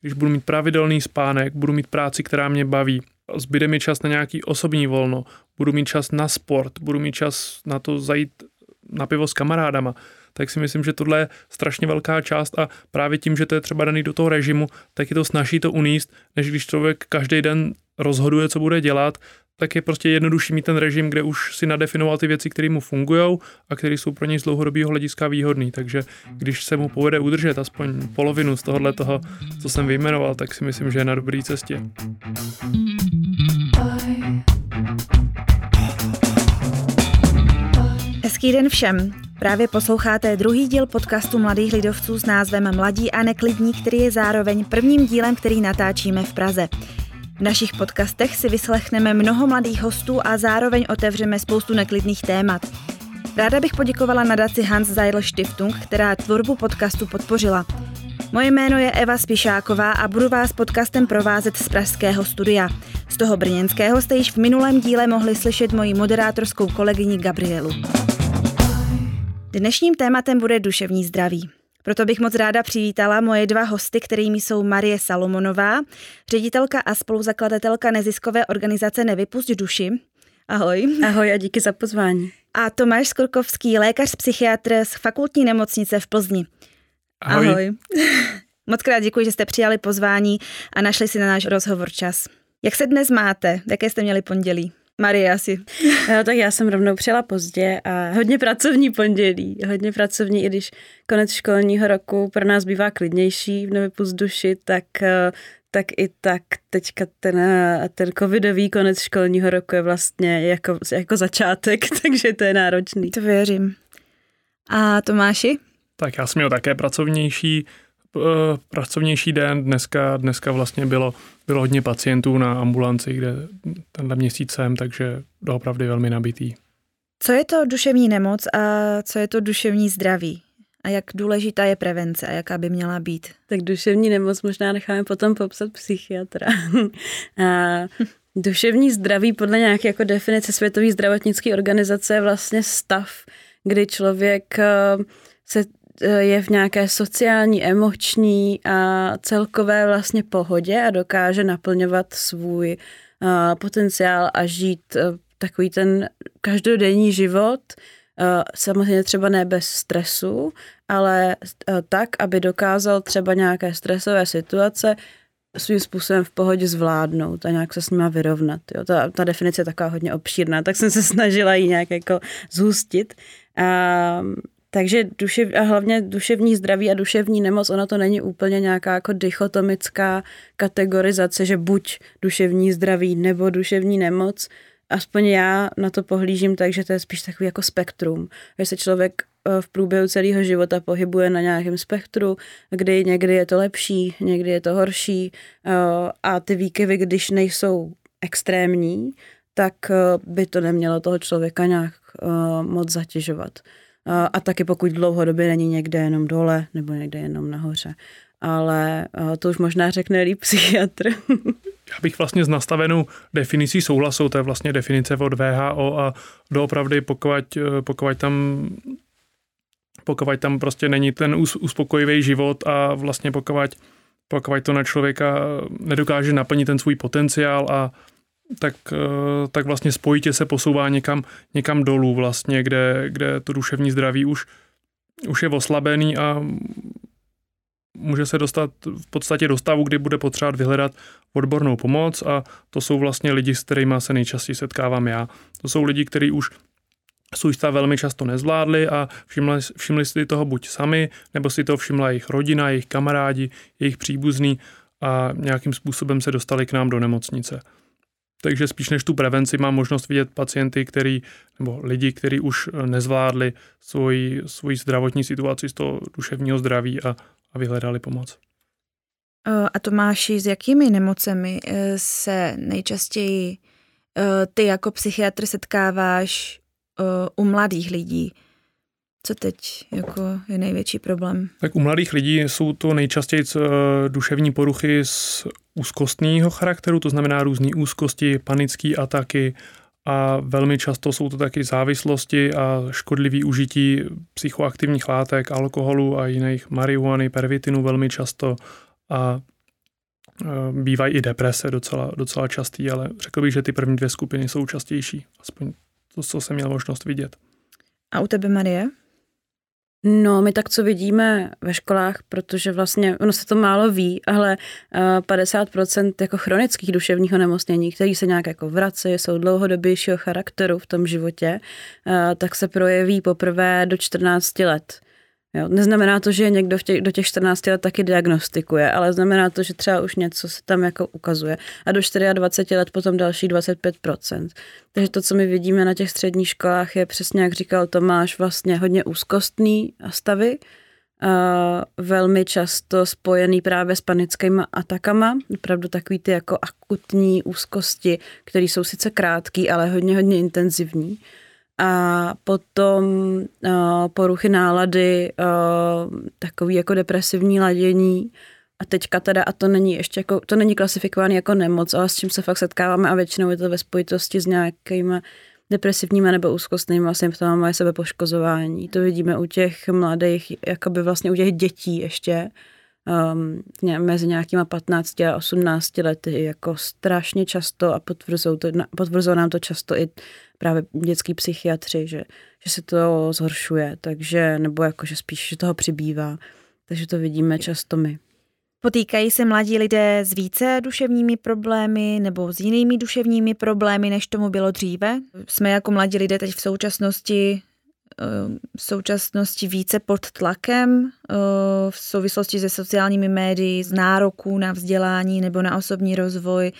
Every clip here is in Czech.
když budu mít pravidelný spánek, budu mít práci, která mě baví, zbyde mi čas na nějaký osobní volno, budu mít čas na sport, budu mít čas na to zajít na pivo s kamarádama, tak si myslím, že tohle je strašně velká část a právě tím, že to je třeba daný do toho režimu, tak je to snaží to uníst, než když člověk každý den rozhoduje, co bude dělat, tak je prostě jednodušší mít ten režim, kde už si nadefinoval ty věci, které mu fungují a které jsou pro něj z dlouhodobého hlediska výhodné. Takže když se mu povede udržet aspoň polovinu z tohohle toho, co jsem vyjmenoval, tak si myslím, že je na dobré cestě. Hezký den všem. Právě posloucháte druhý díl podcastu Mladých lidovců s názvem Mladí a neklidní, který je zároveň prvním dílem, který natáčíme v Praze. V našich podcastech si vyslechneme mnoho mladých hostů a zároveň otevřeme spoustu neklidných témat. Ráda bych poděkovala nadaci Hans Zeil Stiftung, která tvorbu podcastu podpořila. Moje jméno je Eva Spišáková a budu vás podcastem provázet z pražského studia. Z toho brněnského jste již v minulém díle mohli slyšet moji moderátorskou kolegyni Gabrielu. Dnešním tématem bude duševní zdraví. Proto bych moc ráda přivítala moje dva hosty, kterými jsou Marie Salomonová, ředitelka a spoluzakladatelka neziskové organizace Nevypust duši. Ahoj. Ahoj a díky za pozvání. A Tomáš Skurkovský, lékař psychiatr z fakultní nemocnice v Plzni. Ahoj. Ahoj. moc krát děkuji, že jste přijali pozvání a našli si na náš rozhovor čas. Jak se dnes máte? Jaké jste měli pondělí? Marie asi. No, tak já jsem rovnou přijela pozdě a hodně pracovní pondělí, hodně pracovní, i když konec školního roku pro nás bývá klidnější v Nevypust duši, tak tak i tak teďka ten, ten covidový konec školního roku je vlastně jako, jako začátek, takže to je náročný. To věřím. A Tomáši? Tak já jsem měl také pracovnější, Eh, pracovnější den. Dneska, dneska vlastně bylo, bylo hodně pacientů na ambulanci, kde tenhle měsíc jsem, takže doopravdy velmi nabitý. Co je to duševní nemoc a co je to duševní zdraví? A jak důležitá je prevence a jaká by měla být? Tak duševní nemoc možná necháme potom popsat psychiatra. a duševní zdraví podle nějaké jako definice Světové zdravotnické organizace je vlastně stav, kdy člověk eh, se je v nějaké sociální, emoční a celkové vlastně pohodě a dokáže naplňovat svůj potenciál a žít takový ten každodenní život, samozřejmě třeba ne bez stresu, ale tak, aby dokázal třeba nějaké stresové situace svým způsobem v pohodě zvládnout a nějak se s nima vyrovnat. Jo. Ta, ta definice je taková hodně obšírná, tak jsem se snažila ji nějak jako zhustit. A takže dušev, a hlavně duševní zdraví a duševní nemoc, ono to není úplně nějaká jako dichotomická kategorizace, že buď duševní zdraví nebo duševní nemoc. Aspoň já na to pohlížím tak, že to je spíš takový jako spektrum, že se člověk eh, v průběhu celého života pohybuje na nějakém spektru, kdy někdy je to lepší, někdy je to horší eh, a ty výkyvy, když nejsou extrémní, tak eh, by to nemělo toho člověka nějak moc zatěžovat a taky pokud dlouhodobě není někde jenom dole nebo někde jenom nahoře. Ale to už možná řekne líp psychiatr. Já bych vlastně s nastavenou definicí souhlasu, to je vlastně definice od VHO a doopravdy pokud, pokud tam pokud tam prostě není ten uspokojivý život a vlastně pokud, pokud to na člověka nedokáže naplnit ten svůj potenciál a tak, eh, tak vlastně spojitě se posouvá někam, někam dolů vlastně, kde, kde to duševní zdraví už, už je oslabený a může se dostat v podstatě do stavu, kdy bude potřebovat vyhledat odbornou pomoc a to jsou vlastně lidi, s kterými se nejčastěji setkávám já. To jsou lidi, kteří už svůj stav velmi často nezvládli a všimli, všimli si toho buď sami, nebo si to všimla jejich rodina, jejich kamarádi, jejich příbuzní a nějakým způsobem se dostali k nám do nemocnice. Takže spíš než tu prevenci mám možnost vidět pacienty, který, nebo lidi, kteří už nezvládli svoji, svoji zdravotní situaci z toho duševního zdraví a, a vyhledali pomoc. A Tomáši, s jakými nemocemi e, se nejčastěji ty jako psychiatr setkáváš u mladých lidí? Co teď jako je největší problém? Tak u mladých lidí jsou to nejčastěji duševní poruchy s úzkostného charakteru, to znamená různé úzkosti, panické ataky a velmi často jsou to taky závislosti a škodlivý užití psychoaktivních látek, alkoholu a jiných marihuany, pervitinu velmi často a bývají i deprese docela, docela častý, ale řekl bych, že ty první dvě skupiny jsou častější, aspoň to, co jsem měl možnost vidět. A u tebe, Marie? No, my tak, co vidíme ve školách, protože vlastně, ono se to málo ví, ale 50% jako chronických duševních onemocnění, které se nějak jako vrací, jsou dlouhodobějšího charakteru v tom životě, tak se projeví poprvé do 14 let. Jo, neznamená to, že někdo v těch, do těch 14 let taky diagnostikuje, ale znamená to, že třeba už něco se tam jako ukazuje. A do 24 let potom další 25%. Takže to, co my vidíme na těch středních školách, je přesně, jak říkal Tomáš, vlastně hodně úzkostný stavy, a velmi často spojený právě s panickými atakama, opravdu takový ty jako akutní úzkosti, které jsou sice krátký, ale hodně, hodně intenzivní a potom uh, poruchy nálady, uh, takový jako depresivní ladění a teďka teda, a to není ještě jako, to není klasifikovaný jako nemoc, ale s čím se fakt setkáváme a většinou je to ve spojitosti s nějakými depresivními nebo úzkostnými symptomy a sebepoškozování. To vidíme u těch mladých, jakoby vlastně u těch dětí ještě, um, mezi nějakýma 15 a 18 lety, jako strašně často a potvrzují, to, potvrzují nám to často i právě dětský psychiatři, že, že se to zhoršuje, takže, nebo jako, že spíš, že toho přibývá. Takže to vidíme často my. Potýkají se mladí lidé s více duševními problémy nebo s jinými duševními problémy, než tomu bylo dříve? Jsme jako mladí lidé teď v současnosti v současnosti více pod tlakem eh, v souvislosti se sociálními médii, z nároků na vzdělání nebo na osobní rozvoj,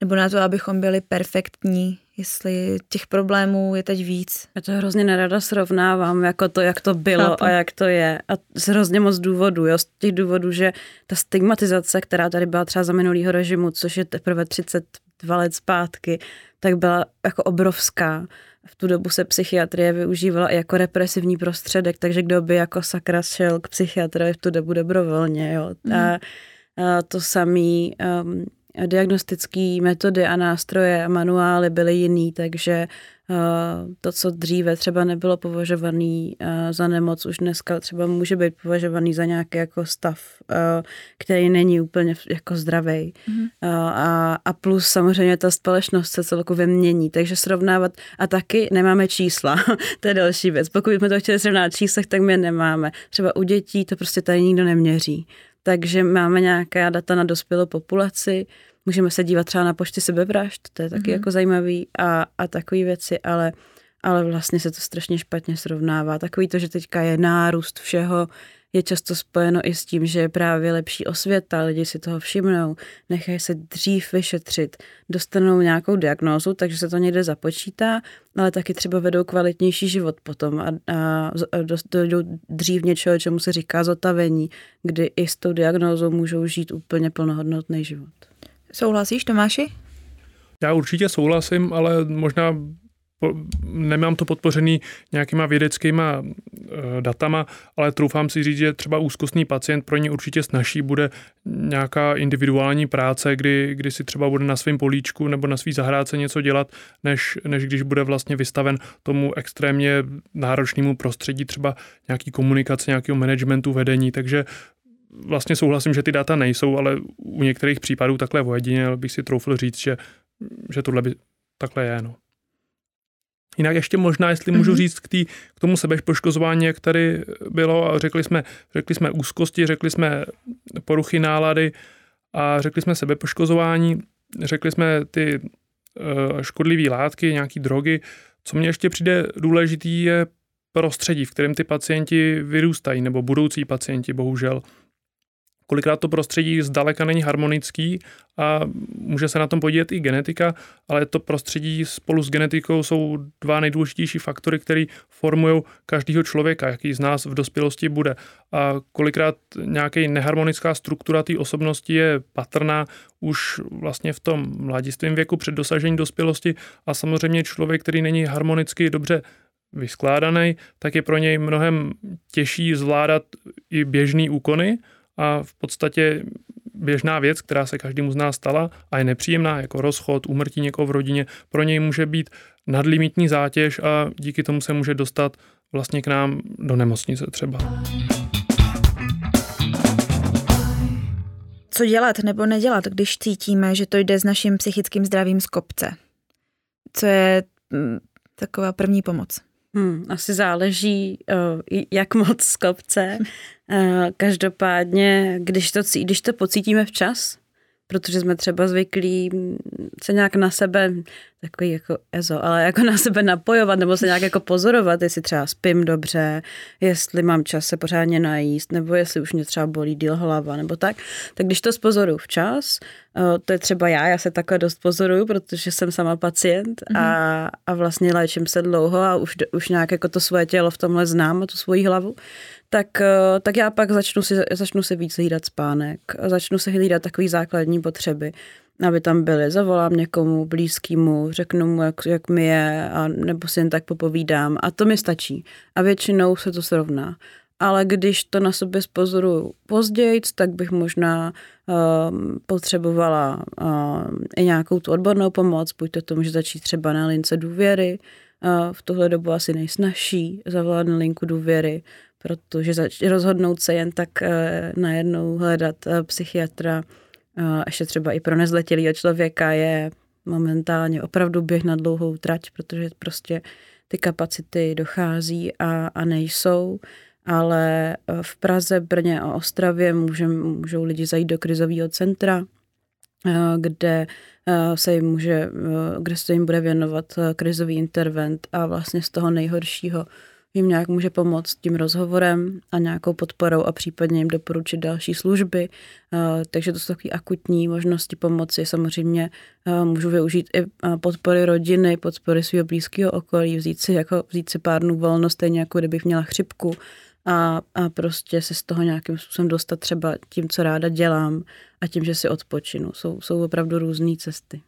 nebo na to, abychom byli perfektní jestli těch problémů je teď víc. Já to hrozně nerada srovnávám, jako to, jak to bylo Chápu. a jak to je. A z hrozně moc důvodů, jo, z těch důvodů, že ta stigmatizace, která tady byla třeba za minulýho režimu, což je teprve 32 let zpátky, tak byla jako obrovská. V tu dobu se psychiatrie využívala i jako represivní prostředek, takže kdo by jako sakra šel k psychiatrovi v tu dobu dobrovolně, jo. Mm. A, a to samý um, diagnostické metody a nástroje a manuály byly jiný, takže to, co dříve třeba nebylo považované eh, za nemoc, už dneska třeba může být považovaný za nějaký jako stav, eh, který není úplně jako zdravý. Mm-hmm. A, a plus samozřejmě ta společnost se celkově mění, takže srovnávat a taky nemáme čísla, to je další věc. Pokud bychom to chtěli srovnat číslech, tak my je nemáme. Třeba u dětí to prostě tady nikdo neměří takže máme nějaká data na dospělou populaci, můžeme se dívat třeba na počty sebevražd, to je taky mm-hmm. jako zajímavý a, a takové věci, ale, ale vlastně se to strašně špatně srovnává. Takový to, že teďka je nárůst všeho, je často spojeno i s tím, že je právě lepší osvěta, lidi si toho všimnou, nechají se dřív vyšetřit, dostanou nějakou diagnózu, takže se to někde započítá, ale taky třeba vedou kvalitnější život potom a, a, dojdou dřív něčeho, čemu se říká zotavení, kdy i s tou diagnózou můžou žít úplně plnohodnotný život. Souhlasíš, Tomáši? Já určitě souhlasím, ale možná nemám to podpořený nějakýma vědeckýma eh, datama, ale troufám si říct, že třeba úzkostný pacient pro ně určitě snaží bude nějaká individuální práce, kdy, kdy si třeba bude na svém políčku nebo na svý zahrádce něco dělat, než, než když bude vlastně vystaven tomu extrémně náročnému prostředí, třeba nějaký komunikace, nějakého managementu, vedení, takže vlastně souhlasím, že ty data nejsou, ale u některých případů takhle ojediněl bych si troufl říct, že, že tohle by takhle je. No. Jinak ještě možná, jestli můžu mhm. říct k, tý, k tomu sebepoškozování, jak tady bylo, a řekli jsme, řekli jsme úzkosti, řekli jsme poruchy nálady a řekli jsme sebepoškozování, řekli jsme ty uh, škodlivé látky, nějaké drogy. Co mně ještě přijde důležitý, je prostředí, v kterém ty pacienti vyrůstají, nebo budoucí pacienti, bohužel kolikrát to prostředí zdaleka není harmonický a může se na tom podílet i genetika, ale to prostředí spolu s genetikou jsou dva nejdůležitější faktory, které formují každého člověka, jaký z nás v dospělosti bude. A kolikrát nějaký neharmonická struktura té osobnosti je patrná už vlastně v tom mladistvém věku před dosažením dospělosti a samozřejmě člověk, který není harmonicky dobře vyskládaný, tak je pro něj mnohem těžší zvládat i běžné úkony, a v podstatě běžná věc, která se každému z nás stala a je nepříjemná, jako rozchod, úmrtí někoho v rodině, pro něj může být nadlimitní zátěž a díky tomu se může dostat vlastně k nám do nemocnice třeba. co dělat nebo nedělat, když cítíme, že to jde s naším psychickým zdravím z kopce? Co je mm, taková první pomoc? Hmm, asi záleží, jak moc z kopce. Každopádně, když to, když to pocítíme včas, protože jsme třeba zvyklí se nějak na sebe, takový jako ezo, ale jako na sebe napojovat nebo se nějak jako pozorovat, jestli třeba spím dobře, jestli mám čas se pořádně najíst, nebo jestli už mě třeba bolí díl hlava, nebo tak. Tak když to spozoruju včas, eh, to je třeba já, já se takhle dost pozoruju, protože jsem sama pacient a, mhm. a vlastně léčím se dlouho a už, už nějak jako to svoje tělo v tomhle znám a tu svoji hlavu, tak, eh, tak já pak začnu si, začnu si víc hlídat spánek, začnu si hlídat takové základní potřeby, aby tam byly. Zavolám někomu blízkému, řeknu mu, jak, jak mi je, a nebo si jen tak popovídám. A to mi stačí. A většinou se to srovná. Ale když to na sobě spozoruju později, tak bych možná uh, potřebovala uh, i nějakou tu odbornou pomoc, buď to, to může začít třeba na lince důvěry, uh, v tuhle dobu asi nejsnažší zavolat na linku důvěry, protože zač- rozhodnout se jen tak uh, najednou hledat uh, psychiatra, ještě třeba i pro nezletilého člověka je momentálně opravdu běh na dlouhou trať, protože prostě ty kapacity dochází a, a nejsou, ale v Praze, Brně a Ostravě můžem, můžou lidi zajít do krizového centra, kde se jim může, kde se jim bude věnovat krizový intervent a vlastně z toho nejhoršího jim nějak může pomoct tím rozhovorem a nějakou podporou a případně jim doporučit další služby. Takže to jsou takové akutní možnosti pomoci. Samozřejmě můžu využít i podpory rodiny, podpory svého blízkého okolí, vzít si, jako, vzít si pár dnů volnost, stejně jako kdybych měla chřipku a, a prostě se z toho nějakým způsobem dostat třeba tím, co ráda dělám a tím, že si odpočinu. Jsou, jsou opravdu různé cesty.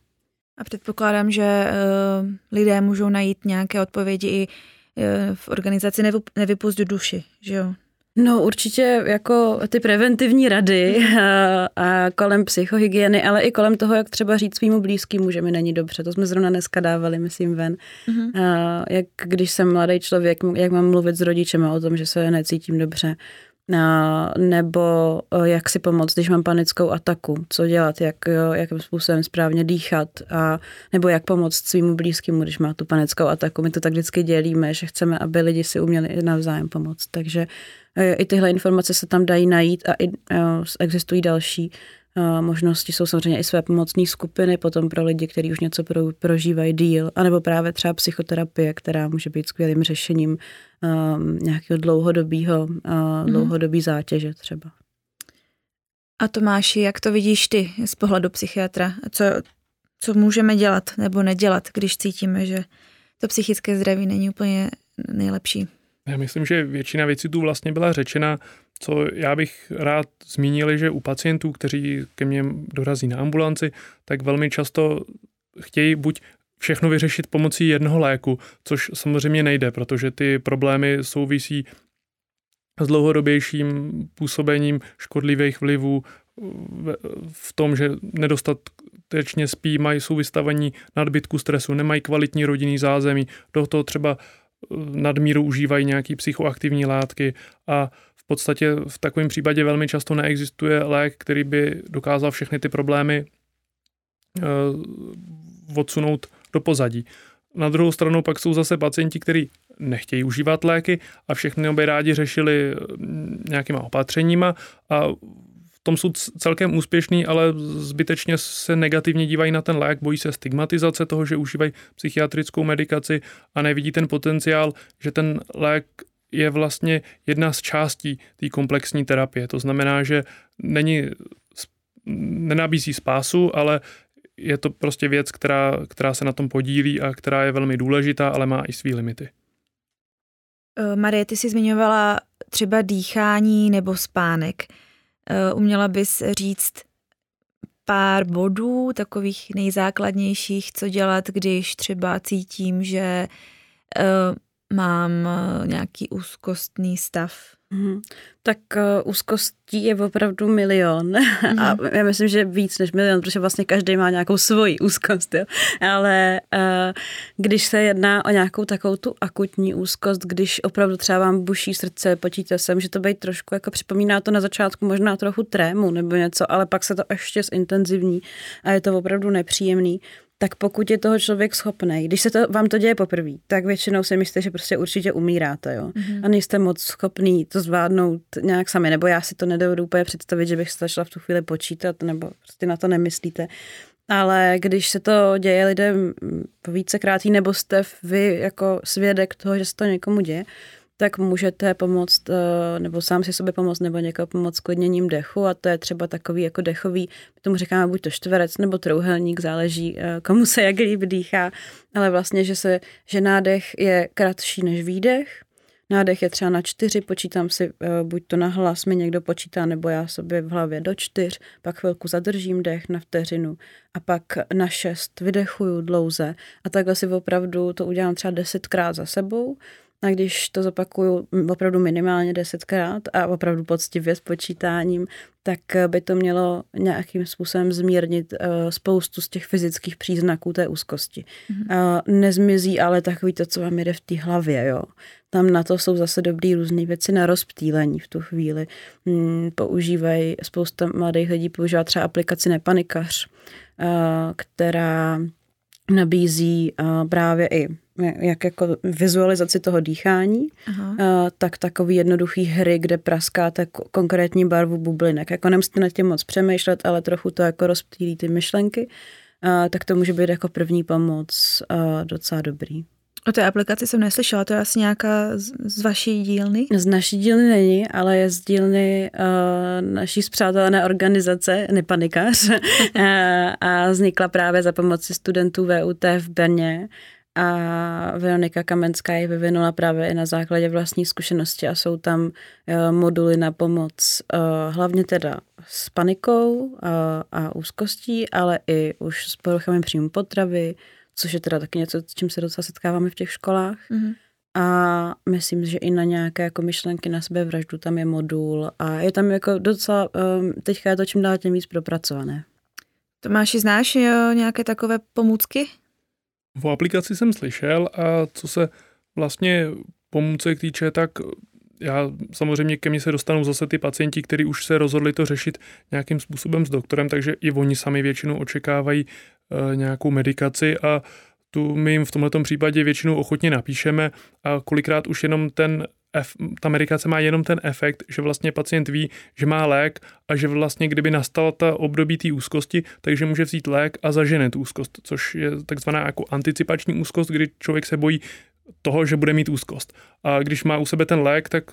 A předpokládám, že uh, lidé můžou najít nějaké odpovědi i v organizaci Nevypust duši, že jo? No určitě jako ty preventivní rady a, a kolem psychohygieny, ale i kolem toho, jak třeba říct svýmu blízkému, že mi není dobře. To jsme zrovna dneska dávali, myslím, ven. Mm-hmm. A, jak když jsem mladý člověk, jak mám mluvit s rodičem o tom, že se necítím dobře nebo jak si pomoct, když mám panickou ataku, co dělat, jak, jakým způsobem správně dýchat, a, nebo jak pomoct svýmu blízkému, když má tu panickou ataku. My to tak vždycky dělíme, že chceme, aby lidi si uměli navzájem pomoct. Takže e, i tyhle informace se tam dají najít a i, e, existují další možnosti jsou samozřejmě i své pomocní skupiny potom pro lidi, kteří už něco pro, prožívají díl, anebo právě třeba psychoterapie, která může být skvělým řešením um, nějakého dlouhodobého, uh, dlouhodobý zátěže třeba. A Tomáši, jak to vidíš ty z pohledu psychiatra? Co, co můžeme dělat nebo nedělat, když cítíme, že to psychické zdraví není úplně nejlepší? Já myslím, že většina věcí tu vlastně byla řečena. Co já bych rád zmínil, že u pacientů, kteří ke mně dorazí na ambulanci, tak velmi často chtějí buď všechno vyřešit pomocí jednoho léku, což samozřejmě nejde, protože ty problémy souvisí s dlouhodobějším působením škodlivých vlivů v tom, že nedostatečně spí, mají, jsou vystavení nadbytku stresu, nemají kvalitní rodinný zázemí, do toho třeba nadmíru užívají nějaký psychoaktivní látky a v podstatě v takovém případě velmi často neexistuje lék, který by dokázal všechny ty problémy uh, odsunout do pozadí. Na druhou stranu pak jsou zase pacienti, kteří nechtějí užívat léky a všechny by rádi řešili nějakýma opatřeníma a tom jsou celkem úspěšný, ale zbytečně se negativně dívají na ten lék, bojí se stigmatizace toho, že užívají psychiatrickou medikaci a nevidí ten potenciál, že ten lék je vlastně jedna z částí té komplexní terapie. To znamená, že není, nenabízí spásu, ale je to prostě věc, která, která se na tom podílí a která je velmi důležitá, ale má i své limity. Eh, Marie, ty jsi zmiňovala třeba dýchání nebo spánek. Eh, uměla bys říct pár bodů, takových nejzákladnějších, co dělat, když třeba cítím, že eh, mám eh, nějaký úzkostný stav. Mm-hmm. Tak uh, úzkostí je opravdu milion mm-hmm. a já myslím, že víc než milion, protože vlastně každý má nějakou svoji úzkost, jo. ale uh, když se jedná o nějakou takovou tu akutní úzkost, když opravdu třeba vám buší srdce, potíte se, že to být trošku, jako připomíná to na začátku možná trochu trému nebo něco, ale pak se to ještě zintenzivní a je to opravdu nepříjemný tak pokud je toho člověk schopný, když se to, vám to děje poprvé, tak většinou si myslíte, že prostě určitě umíráte, jo. Mm-hmm. A nejste moc schopný to zvládnout nějak sami, nebo já si to nedovedu úplně představit, že bych se začala v tu chvíli počítat, nebo prostě na to nemyslíte. Ale když se to děje lidem vícekrát, nebo jste vy jako svědek toho, že se to někomu děje, tak můžete pomoct, eh, nebo sám si sobě pomoct, nebo někoho pomoct klidněním dechu a to je třeba takový jako dechový, my tomu říkáme buď to čtverec nebo trouhelník, záleží eh, komu se jak líp dýchá, ale vlastně, že, se, že nádech je kratší než výdech, Nádech je třeba na čtyři, počítám si, eh, buď to na hlas mi někdo počítá, nebo já sobě v hlavě do čtyř, pak chvilku zadržím dech na vteřinu a pak na šest vydechuju dlouze a takhle si opravdu to udělám třeba desetkrát za sebou a když to zopakuju opravdu minimálně desetkrát a opravdu poctivě s počítáním, tak by to mělo nějakým způsobem zmírnit uh, spoustu z těch fyzických příznaků té úzkosti. Mm-hmm. Nezmizí ale takový to, co vám jde v té hlavě, jo. Tam na to jsou zase dobrý různé věci na rozptýlení v tu chvíli. Hmm, používají, spousta mladých lidí používá třeba aplikaci Nepanikař, uh, která nabízí uh, právě i jak jako vizualizaci toho dýchání, Aha. Uh, tak takový jednoduchý hry, kde praskáte konkrétní barvu bublinek. Jako nemusíte nad tím moc přemýšlet, ale trochu to jako rozptýlí ty myšlenky, tak to může být jako první pomoc docela dobrý. O té aplikaci jsem neslyšela, to je asi nějaká z, z vaší dílny? Z naší dílny není, ale je z dílny uh, naší zpřátelené organizace Nepanikař uh, a vznikla právě za pomoci studentů VUT v Brně a Veronika Kamenská ji vyvinula právě i na základě vlastní zkušenosti a jsou tam uh, moduly na pomoc uh, hlavně teda s panikou uh, a úzkostí, ale i už s poruchami příjmu potravy, což je teda taky něco, s čím se docela setkáváme v těch školách. Mm-hmm. A myslím, že i na nějaké jako myšlenky na sebevraždu tam je modul a je tam jako docela, um, teďka je to čím dál tím víc propracované. Tomáši, znáš jo, nějaké takové pomůcky? O aplikaci jsem slyšel a co se vlastně pomůcek týče, tak já samozřejmě ke mně se dostanou zase ty pacienti, kteří už se rozhodli to řešit nějakým způsobem s doktorem, takže i oni sami většinou očekávají e, nějakou medikaci a tu my jim v tomto případě většinou ochotně napíšeme a kolikrát už jenom ten ta medikace má jenom ten efekt, že vlastně pacient ví, že má lék a že vlastně kdyby nastala ta období té úzkosti, takže může vzít lék a zažene tu úzkost, což je takzvaná jako anticipační úzkost, kdy člověk se bojí toho, že bude mít úzkost. A když má u sebe ten lék, tak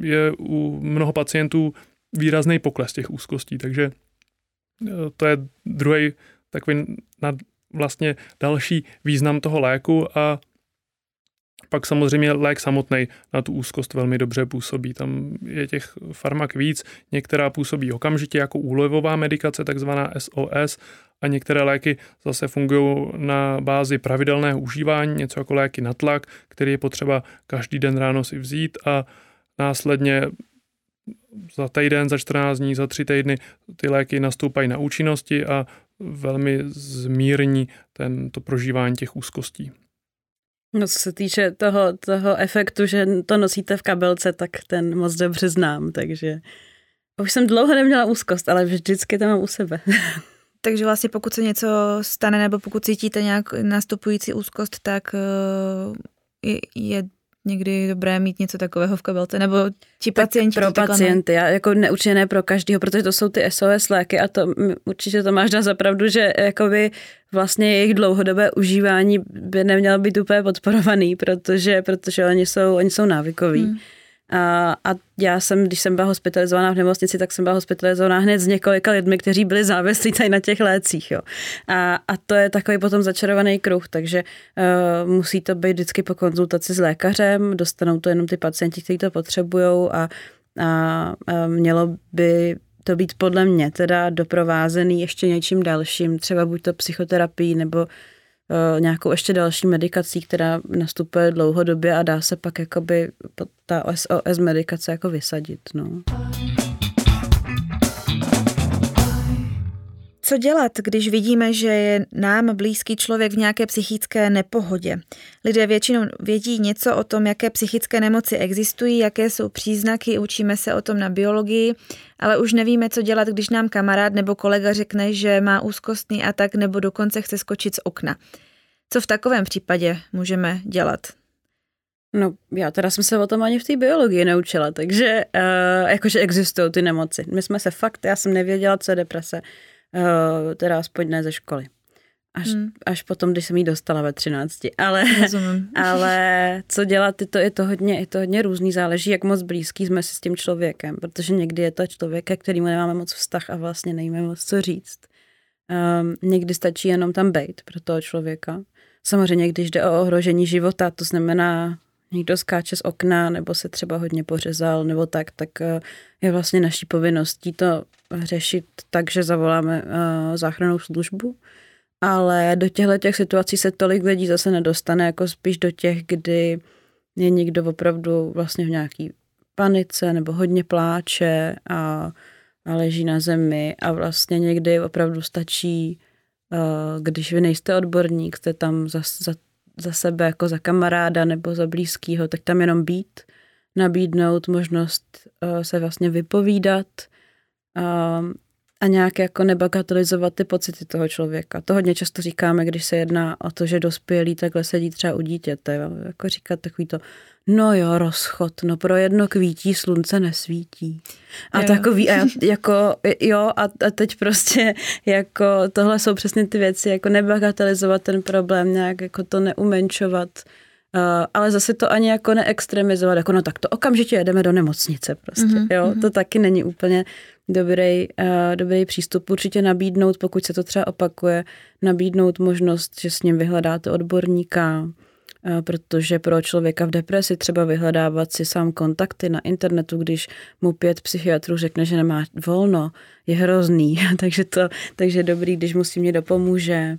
je u mnoho pacientů výrazný pokles těch úzkostí, takže e, to je druhý takový nad, vlastně další význam toho léku a pak samozřejmě lék samotný na tu úzkost velmi dobře působí. Tam je těch farmak víc, některá působí okamžitě jako úlevová medikace, takzvaná SOS, a některé léky zase fungují na bázi pravidelného užívání, něco jako léky na tlak, který je potřeba každý den ráno si vzít a následně za týden, za 14 dní, za tři týdny ty léky nastoupají na účinnosti a velmi zmírní ten, to prožívání těch úzkostí. No co se týče toho, toho efektu, že to nosíte v kabelce, tak ten moc dobře znám, takže už jsem dlouho neměla úzkost, ale vždycky to mám u sebe. Takže vlastně pokud se něco stane nebo pokud cítíte nějak nastupující úzkost, tak eh, je, je někdy dobré mít něco takového v kabelce, nebo ti tak pacienti? Pro pacienty, já jako neurčitě ne pro každého, protože to jsou ty SOS léky a to určitě to máš na zapravdu, že jakoby vlastně jejich dlouhodobé užívání by nemělo být úplně podporovaný, protože, protože oni jsou, oni jsou návykoví. Hmm. A, a já jsem, když jsem byla hospitalizovaná v nemocnici, tak jsem byla hospitalizovaná hned s několika lidmi, kteří byli závislí tady na těch lécích. Jo. A, a to je takový potom začarovaný kruh, takže uh, musí to být vždycky po konzultaci s lékařem, dostanou to jenom ty pacienti, kteří to potřebují a, a, a mělo by to být podle mě teda doprovázený ještě něčím dalším, třeba buď to psychoterapií nebo nějakou ještě další medikací, která nastupuje dlouhodobě a dá se pak jakoby ta SOS medikace jako vysadit. No. Co dělat, když vidíme, že je nám blízký člověk v nějaké psychické nepohodě? Lidé většinou vědí něco o tom, jaké psychické nemoci existují, jaké jsou příznaky, učíme se o tom na biologii, ale už nevíme, co dělat, když nám kamarád nebo kolega řekne, že má úzkostný atak nebo dokonce chce skočit z okna. Co v takovém případě můžeme dělat? No, já teda jsem se o tom ani v té biologii neučila, takže uh, jakože existují ty nemoci. My jsme se fakt, já jsem nevěděla, co je deprese uh, teda aspoň ne ze školy. Až, hmm. až potom, když jsem jí dostala ve 13. Ale, ale co dělat, je to, je, to hodně, je to hodně různý, záleží, jak moc blízký jsme si s tím člověkem, protože někdy je to člověk, kterýmu nemáme moc vztah a vlastně nevíme moc co říct. Um, někdy stačí jenom tam být pro toho člověka. Samozřejmě, když jde o ohrožení života, to znamená někdo skáče z okna nebo se třeba hodně pořezal nebo tak, tak eh, je vlastně naší povinností to řešit tak, že zavoláme uh, záchranou službu. Ale do těchto těch situací se tolik lidí zase nedostane, jako spíš do těch, kdy je někdo opravdu vlastně v nějaký panice nebo hodně pláče a, a leží na zemi a vlastně někdy opravdu stačí, uh, když vy nejste odborník, jste tam za, za za sebe jako za kamaráda nebo za blízkého, tak tam jenom být, nabídnout možnost uh, se vlastně vypovídat uh, a nějak jako nebagatelizovat ty pocity toho člověka. To hodně často říkáme, když se jedná o to, že dospělý takhle sedí třeba u dítěte. Jako říkat takový to, no jo, rozchod, no pro jedno kvítí slunce nesvítí. A jo. takový, a jako, jo, a, a teď prostě, jako, tohle jsou přesně ty věci, jako nebagatelizovat ten problém, nějak jako to neumenčovat, uh, ale zase to ani jako neextremizovat, jako no tak to okamžitě jedeme do nemocnice prostě, mm-hmm, jo, mm-hmm. to taky není úplně dobrý, uh, dobrý přístup. Určitě nabídnout, pokud se to třeba opakuje, nabídnout možnost, že s ním vyhledáte odborníka, protože pro člověka v depresi třeba vyhledávat si sám kontakty na internetu, když mu pět psychiatrů řekne, že nemá volno, je hrozný. takže to, takže dobrý, když mu s tím někdo pomůže.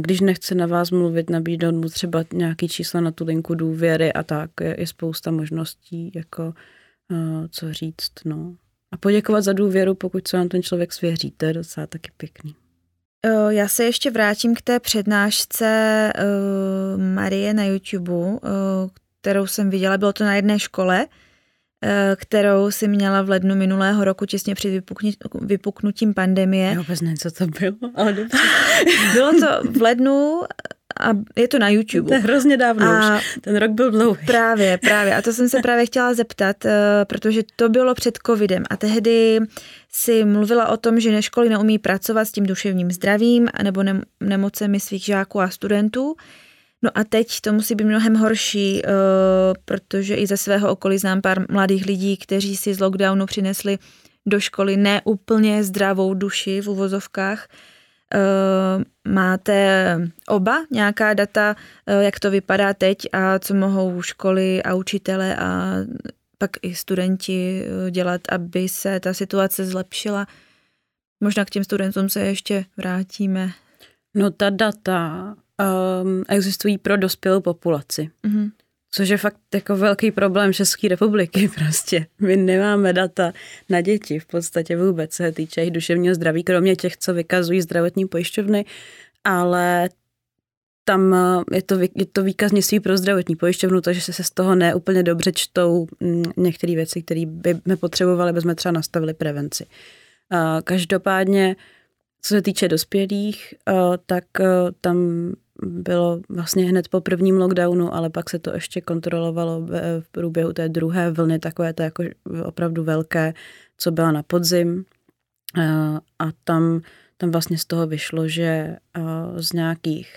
Když nechce na vás mluvit, nabídnout mu třeba nějaký čísla na tu linku důvěry a tak. Je, je spousta možností, jako co říct. No. A poděkovat za důvěru, pokud se vám ten člověk svěří, to je docela taky pěkný. Já se ještě vrátím k té přednášce Marie na YouTube, kterou jsem viděla, bylo to na jedné škole, kterou si měla v lednu minulého roku, těsně před vypuknutím pandemie. Já vůbec nevím, co to bylo, ale dobře. bylo to v lednu a je to na YouTube. To je hrozně dávno a už. Ten rok byl dlouhý. Právě, právě. A to jsem se právě chtěla zeptat, protože to bylo před covidem a tehdy si mluvila o tom, že školy neumí pracovat s tím duševním zdravím nebo ne- nemocemi svých žáků a studentů. No a teď to musí být mnohem horší, uh, protože i ze svého okolí znám pár mladých lidí, kteří si z lockdownu přinesli do školy neúplně zdravou duši v uvozovkách. Uh, máte oba nějaká data, uh, jak to vypadá teď a co mohou školy a učitele a pak i studenti eh, dělat, aby se ta situace zlepšila. Možná k těm studentům se ještě vrátíme. No ta data um, existují pro dospělou populaci. Mm-hmm. Což je fakt jako velký problém České republiky prostě. My nemáme data na děti v podstatě vůbec, se týče jejich duševního zdraví, kromě těch, co vykazují zdravotní pojišťovny, ale tam eh, je to, je to výkaznictví pro zdravotní pojišťovnu, takže se, se z toho neúplně dobře čtou mm, některé věci, které by jsme potřebovali, aby jsme třeba nastavili prevenci. Každopádně, co se týče dospělých, eh, tak eh, tam bylo vlastně hned po prvním lockdownu, ale pak se to ještě kontrolovalo v průběhu té druhé vlny, takové to jako opravdu velké, co byla na podzim. A tam, tam vlastně z toho vyšlo, že z nějakých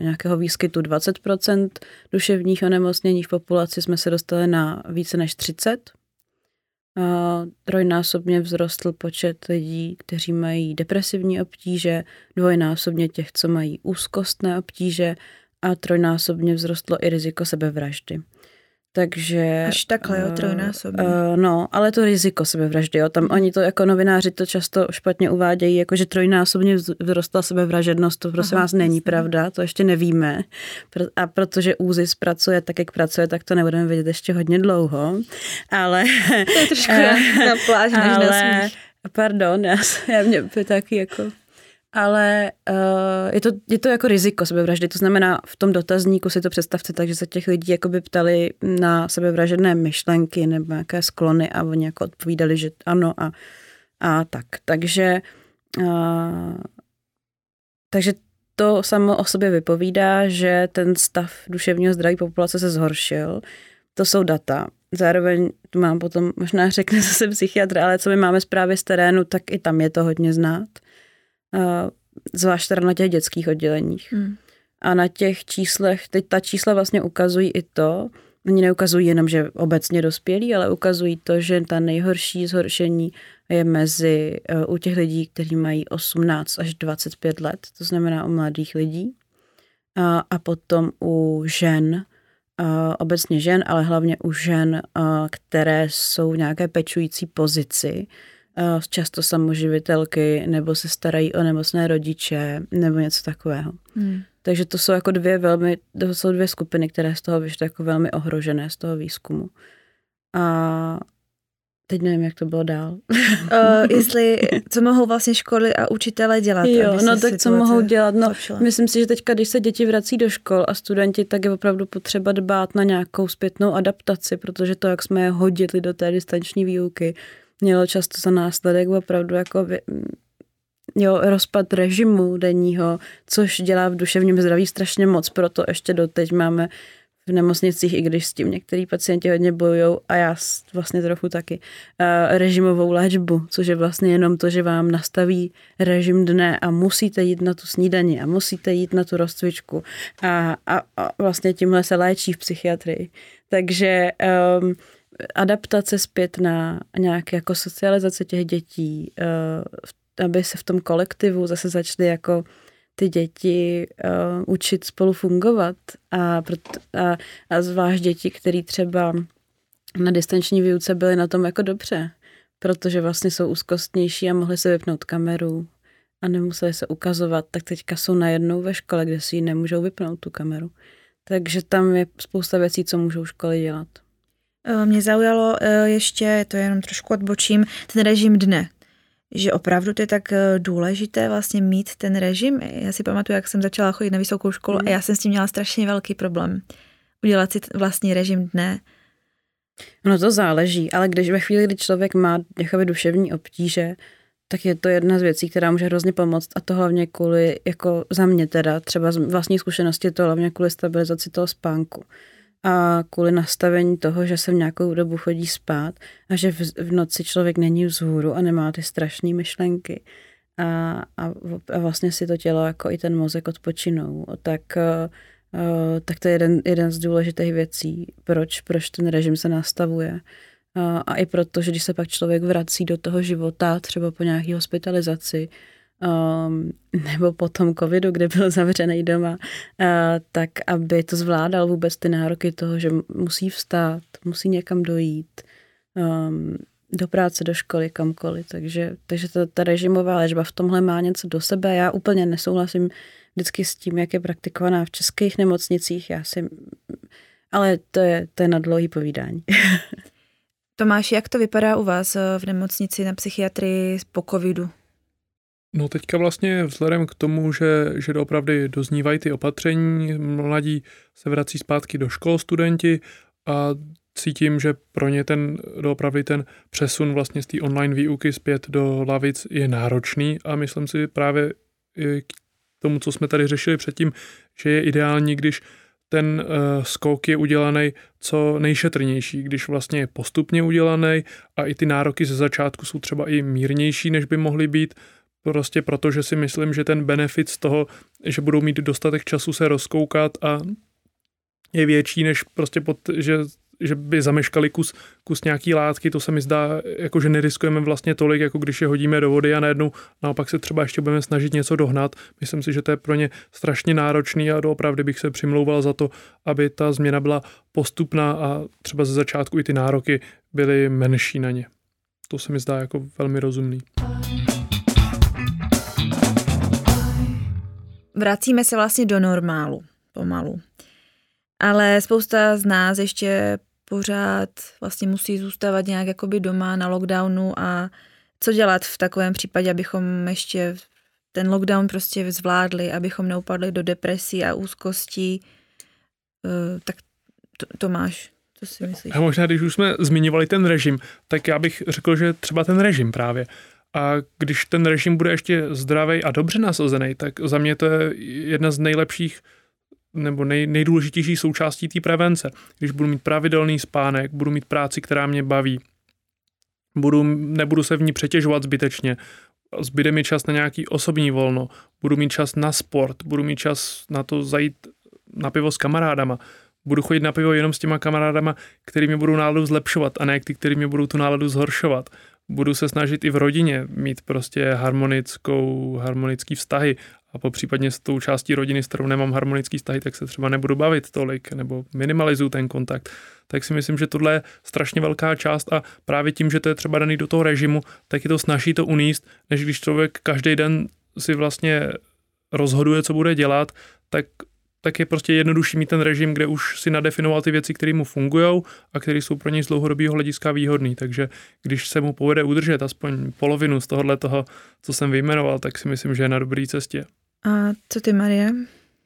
nějakého výskytu 20% duševních onemocnění v populaci jsme se dostali na více než 30. Trojnásobně vzrostl počet lidí, kteří mají depresivní obtíže, dvojnásobně těch, co mají úzkostné obtíže a trojnásobně vzrostlo i riziko sebevraždy. Takže... Až takhle, jo, trojnásobně. Uh, no, ale to riziko sebevraždy, jo. Tam oni to jako novináři to často špatně uvádějí, jako že trojnásobně vyrostla sebevražednost, to prosím Aha, vás není jasný. pravda, to ještě nevíme. A protože ÚZIS pracuje tak, jak pracuje, tak to nebudeme vědět ještě hodně dlouho. Ale... To je trošku na pláž, než ale, na smích. Pardon, já, já mě taky jako ale uh, je, to, je to jako riziko sebevraždy. To znamená, v tom dotazníku si to představte tak, že se těch lidí jako by ptali na sebevražedné myšlenky nebo nějaké sklony a oni jako odpovídali, že ano a, a tak. Takže, uh, takže to samo o sobě vypovídá, že ten stav duševního zdraví populace se zhoršil. To jsou data. Zároveň tu mám potom, možná řekne zase psychiatr, ale co my máme zprávy z terénu, tak i tam je to hodně znát zvlášť teda na těch dětských odděleních. Hmm. A na těch číslech, teď ta čísla vlastně ukazují i to, oni neukazují jenom, že obecně dospělí, ale ukazují to, že ta nejhorší zhoršení je mezi e, u těch lidí, kteří mají 18 až 25 let, to znamená u mladých lidí. A, a potom u žen, a obecně žen, ale hlavně u žen, a, které jsou v nějaké pečující pozici, často samoživitelky nebo se starají o nemocné rodiče nebo něco takového. Hmm. Takže to jsou jako dvě velmi, to jsou dvě skupiny, které z toho vyšly jako velmi ohrožené z toho výzkumu. A teď nevím, jak to bylo dál. uh, jestli, co mohou vlastně školy a učitelé dělat? Jo, no tak co mohou dělat? No, zlepšila. myslím si, že teďka, když se děti vrací do škol a studenti, tak je opravdu potřeba dbát na nějakou zpětnou adaptaci, protože to, jak jsme je hodili do té distanční výuky, mělo často za následek opravdu jako jo, rozpad režimu denního, což dělá v duševním zdraví strašně moc, proto ještě doteď máme v nemocnicích, i když s tím některý pacienti hodně bojují a já vlastně trochu taky, režimovou léčbu, což je vlastně jenom to, že vám nastaví režim dne a musíte jít na tu snídani a musíte jít na tu rozcvičku a, a, a vlastně tímhle se léčí v psychiatrii. Takže um, adaptace zpět na nějaké jako socializace těch dětí, eh, aby se v tom kolektivu zase začaly jako ty děti uh, učit spolu fungovat a, a, a zvlášť děti, které třeba na distanční výuce byly na tom jako dobře, protože vlastně jsou úzkostnější a mohli se vypnout kameru a nemuseli se ukazovat, tak teďka jsou najednou ve škole, kde si ji nemůžou vypnout tu kameru. Takže tam je spousta věcí, co můžou školy dělat. Eh, mě zaujalo eh, ještě, to je jenom trošku odbočím, ten režim dne. Že opravdu to je tak eh, důležité vlastně mít ten režim. Já si pamatuju, jak jsem začala chodit na vysokou školu mm. a já jsem s tím měla strašně velký problém. Udělat si vlastní režim dne. No to záleží, ale když ve chvíli, kdy člověk má jakoby duševní obtíže, tak je to jedna z věcí, která může hrozně pomoct a to hlavně kvůli, jako za mě teda, třeba z vlastní zkušenosti, to hlavně kvůli stabilizaci toho spánku a kvůli nastavení toho, že se v nějakou dobu chodí spát a že v, v noci člověk není vzhůru a nemá ty strašné myšlenky a, a, a vlastně si to tělo jako i ten mozek odpočinou, tak, uh, tak to je jeden, jeden z důležitých věcí, proč, proč ten režim se nastavuje. Uh, a i proto, že když se pak člověk vrací do toho života, třeba po nějaké hospitalizaci, um, nebo po tom covidu, kde byl zavřený doma, tak aby to zvládal vůbec ty nároky toho, že musí vstát, musí někam dojít, um, do práce, do školy, kamkoliv. Takže, takže ta, ta režimová léčba v tomhle má něco do sebe. Já úplně nesouhlasím vždycky s tím, jak je praktikovaná v českých nemocnicích. Já si, ale to je, to je na dlouhý povídání. Tomáš, jak to vypadá u vás eh, v nemocnici na psychiatrii po covidu? No teďka vlastně vzhledem k tomu, že, že doopravdy doznívají ty opatření, mladí se vrací zpátky do škol studenti a cítím, že pro ně ten doopravdy ten přesun vlastně z té online výuky zpět do lavic je náročný a myslím si právě k tomu, co jsme tady řešili předtím, že je ideální, když ten uh, skok je udělaný co nejšetrnější, když vlastně je postupně udělaný a i ty nároky ze začátku jsou třeba i mírnější, než by mohly být, Prostě proto, že si myslím, že ten benefit z toho, že budou mít dostatek času se rozkoukat a je větší, než prostě pod, že že by zameškali kus, kus nějaký látky, to se mi zdá, jako že neriskujeme vlastně tolik, jako když je hodíme do vody a najednou naopak se třeba ještě budeme snažit něco dohnat. Myslím si, že to je pro ně strašně náročný a doopravdy bych se přimlouval za to, aby ta změna byla postupná a třeba ze začátku i ty nároky byly menší na ně. To se mi zdá jako velmi rozumný. Vracíme se vlastně do normálu pomalu. Ale spousta z nás ještě pořád vlastně musí zůstávat nějak jakoby doma na lockdownu a co dělat v takovém případě, abychom ještě ten lockdown prostě zvládli, abychom neupadli do depresí a úzkostí. Uh, tak to, Tomáš, co si myslíš? A možná, když už jsme zmiňovali ten režim, tak já bych řekl, že třeba ten režim právě. A když ten režim bude ještě zdravý a dobře nasazený, tak za mě to je jedna z nejlepších nebo nej, nejdůležitější součástí té prevence. Když budu mít pravidelný spánek, budu mít práci, která mě baví, budu, nebudu se v ní přetěžovat zbytečně, zbyde mi čas na nějaký osobní volno, budu mít čas na sport, budu mít čas na to zajít na pivo s kamarádama, budu chodit na pivo jenom s těma kamarádama, který mě budou náladu zlepšovat a ne ty, který mě budou tu náladu zhoršovat. Budu se snažit i v rodině mít prostě harmonickou, harmonický vztahy a po případně s tou částí rodiny, s kterou nemám harmonický vztahy, tak se třeba nebudu bavit tolik nebo minimalizuju ten kontakt. Tak si myslím, že tohle je strašně velká část a právě tím, že to je třeba daný do toho režimu, tak je to snaží to uníst, než když člověk každý den si vlastně rozhoduje, co bude dělat, tak tak je prostě jednodušší mít ten režim, kde už si nadefinoval ty věci, které mu fungují a které jsou pro něj z dlouhodobého hlediska výhodné. Takže když se mu povede udržet aspoň polovinu z tohohle toho, co jsem vyjmenoval, tak si myslím, že je na dobré cestě. A co ty, Marie?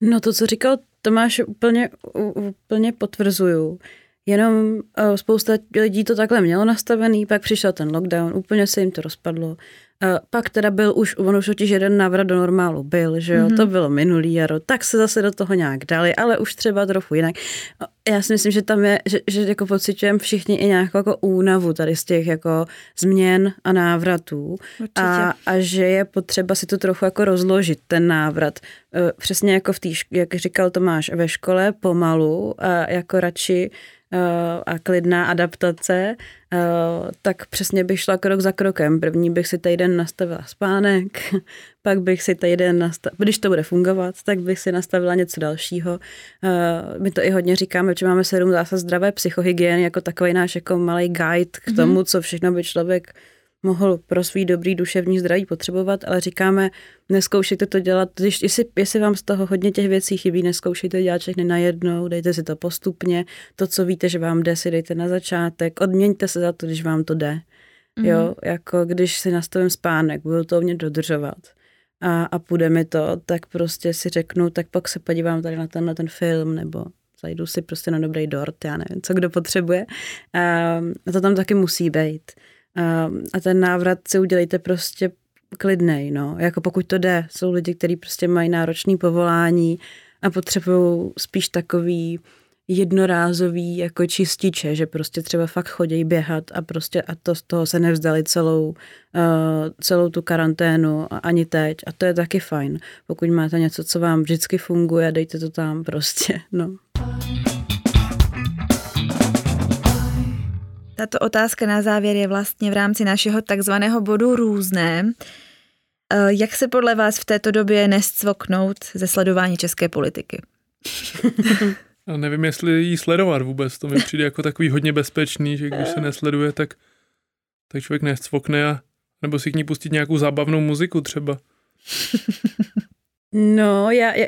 No to, co říkal Tomáš, úplně, úplně potvrzuju. Jenom uh, spousta lidí to takhle mělo nastavený, pak přišel ten lockdown, úplně se jim to rozpadlo. Uh, pak teda byl už, on už totiž jeden návrat do normálu byl, že jo, mm-hmm. to bylo minulý jaro, tak se zase do toho nějak dali, ale už třeba trochu jinak. Já si myslím, že tam je, že, že jako pocitujeme všichni i nějakou jako únavu tady z těch jako změn a návratů a, a že je potřeba si to trochu jako rozložit, ten návrat. Uh, přesně jako v té, jak říkal Tomáš, ve škole pomalu a jako radši Eh, a klidná adaptace, eh, tak přesně bych šla krok za krokem. První bych si týden nastavila spánek, pak bych si týden nastavila, když to bude fungovat, tak bych si nastavila něco dalšího. Eh, my to i hodně říkáme, že máme sedm zásad zdravé psychohygieny jako takový náš jako malý guide k mhm. tomu, co všechno by člověk mohl pro svý dobrý duševní zdraví potřebovat, ale říkáme, neskoušejte to dělat, když, jestli, jestli vám z toho hodně těch věcí chybí, neskoušejte dělat všechny najednou, dejte si to postupně, to, co víte, že vám jde, si dejte na začátek, odměňte se za to, když vám to jde. Mm-hmm. Jo, jako když si nastavím spánek, budu to mě dodržovat a, a půjde mi to, tak prostě si řeknu, tak pak se podívám tady na ten, na ten film, nebo zajdu si prostě na dobrý dort, já nevím, co kdo potřebuje. A to tam taky musí být. Ehm, a ten návrat si udělejte prostě klidnej, no. Jako pokud to jde, jsou lidi, kteří prostě mají náročný povolání a potřebují spíš takový jednorázový jako čističe, že prostě třeba fakt chodí běhat a prostě a to z toho se nevzdali celou, uh, celou tu karanténu ani teď a to je taky fajn. Pokud máte něco, co vám vždycky funguje, dejte to tam prostě, no. Tato otázka na závěr je vlastně v rámci našeho takzvaného bodu různé. Eh, jak se podle vás v této době nescvoknout ze sledování české politiky? A nevím, jestli jí sledovat vůbec. To mi přijde jako takový hodně bezpečný, že když se nesleduje, tak, tak člověk nescvokne a nebo si k ní pustit nějakou zábavnou muziku třeba. No, já, já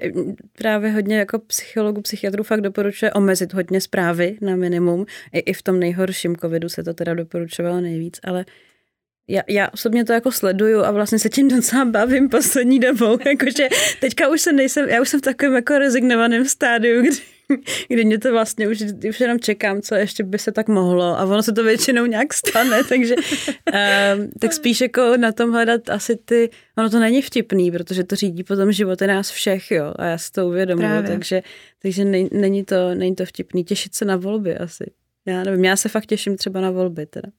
právě hodně jako psychologu, psychiatru fakt doporučuje omezit hodně zprávy na minimum. I, I v tom nejhorším covidu se to teda doporučovalo nejvíc, ale já, já osobně to jako sleduju a vlastně se tím docela bavím poslední dobou, jakože teďka už se nejsem, já už jsem v takovém jako rezignovaném stádiu, kdy kdy mě to vlastně už, už jenom čekám, co ještě by se tak mohlo a ono se to většinou nějak stane, takže um, tak spíš jako na tom hledat asi ty, ono to není vtipný, protože to řídí potom životy nás všech, jo, a já si to uvědomuji, takže, takže nej, není, to, není to vtipný, těšit se na volby asi. Já nevím, já se fakt těším třeba na volby teda.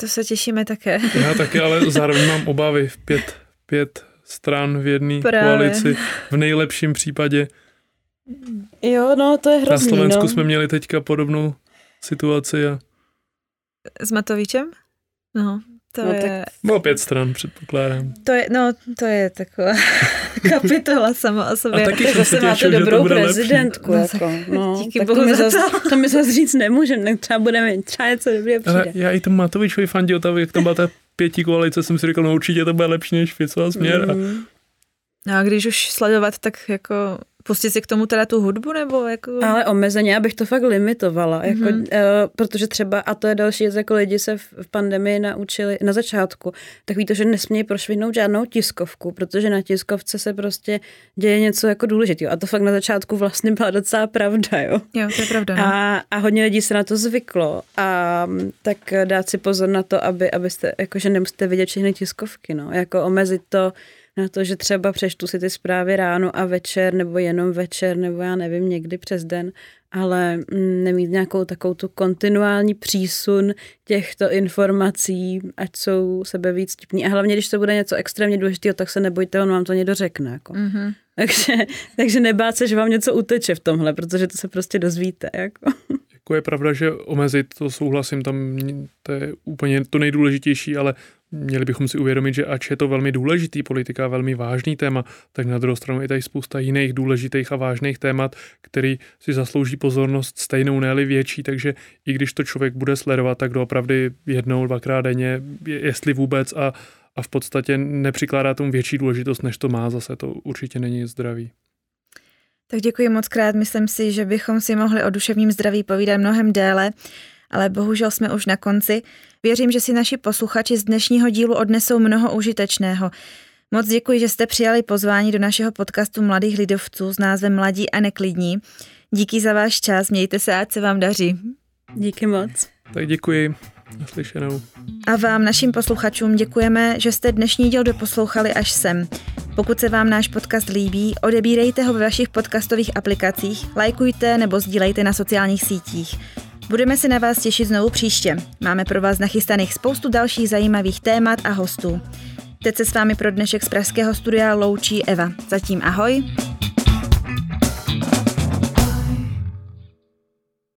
To se těšíme také. Já taky, ale zároveň mám obavy v pět, pět stran v jedné koalici. V nejlepším případě Jo, no to je hrozný. Na Slovensku no. jsme měli teďka podobnou situaci. A... S Matovičem? No, to no, je... Tak... Bylo pět stran, předpokládám. To je, no, to je taková kapitola sama o sobě. A taky tak zase máte dobrou prezidentku. No, jako, no, Díky bohu to, mi zas, to mi zase říct nemůžeme, třeba budeme třeba něco dobrého přijde. Ale já i tomu Matovičovi fandil, jak tam byla ta pětí koalice, jsem si říkal, no určitě to bude lepší než Ficová směr. Mm. A... a když už sledovat, tak jako pustit si k tomu teda tu hudbu, nebo jako... Ale omezeně, abych to fakt limitovala, jako, mm-hmm. uh, protože třeba, a to je další věc, jako lidi se v, v pandemii naučili na začátku, tak ví to, že nesmějí prošvihnout žádnou tiskovku, protože na tiskovce se prostě děje něco jako důležitého. A to fakt na začátku vlastně byla docela pravda, jo. Jo, to je pravda. No. A, a hodně lidí se na to zvyklo. A tak dát si pozor na to, aby, abyste, jakože nemusíte vidět všechny tiskovky, no. Jako omezit to, na to, že třeba přeštu si ty zprávy ráno a večer, nebo jenom večer, nebo já nevím, někdy přes den, ale mm, nemít nějakou takovou tu kontinuální přísun těchto informací, ať jsou sebe víc vtipní. A hlavně, když to bude něco extrémně důležitého, tak se nebojte, on vám to někdo řekne. Jako. Mm-hmm. Takže, takže nebát se, že vám něco uteče v tomhle, protože to se prostě dozvíte. Jako. Jako je pravda, že omezit, to souhlasím, tam to je úplně to nejdůležitější, ale měli bychom si uvědomit, že ač je to velmi důležitý politika, velmi vážný téma, tak na druhou stranu je tady spousta jiných důležitých a vážných témat, který si zaslouží pozornost stejnou, ne větší, takže i když to člověk bude sledovat, tak doopravdy jednou, dvakrát denně, jestli vůbec a, a v podstatě nepřikládá tomu větší důležitost, než to má. Zase, to určitě není zdravý. Tak děkuji moc krát, myslím si, že bychom si mohli o duševním zdraví povídat mnohem déle, ale bohužel jsme už na konci. Věřím, že si naši posluchači z dnešního dílu odnesou mnoho užitečného. Moc děkuji, že jste přijali pozvání do našeho podcastu Mladých lidovců s názvem Mladí a neklidní. Díky za váš čas, mějte se, ať se vám daří. Díky moc. Tak děkuji. Naslyšenou. A vám, našim posluchačům, děkujeme, že jste dnešní díl doposlouchali až sem. Pokud se vám náš podcast líbí, odebírejte ho ve vašich podcastových aplikacích, lajkujte nebo sdílejte na sociálních sítích. Budeme se na vás těšit znovu příště. Máme pro vás nachystaných spoustu dalších zajímavých témat a hostů. Teď se s vámi pro dnešek z Pražského studia loučí Eva. Zatím ahoj.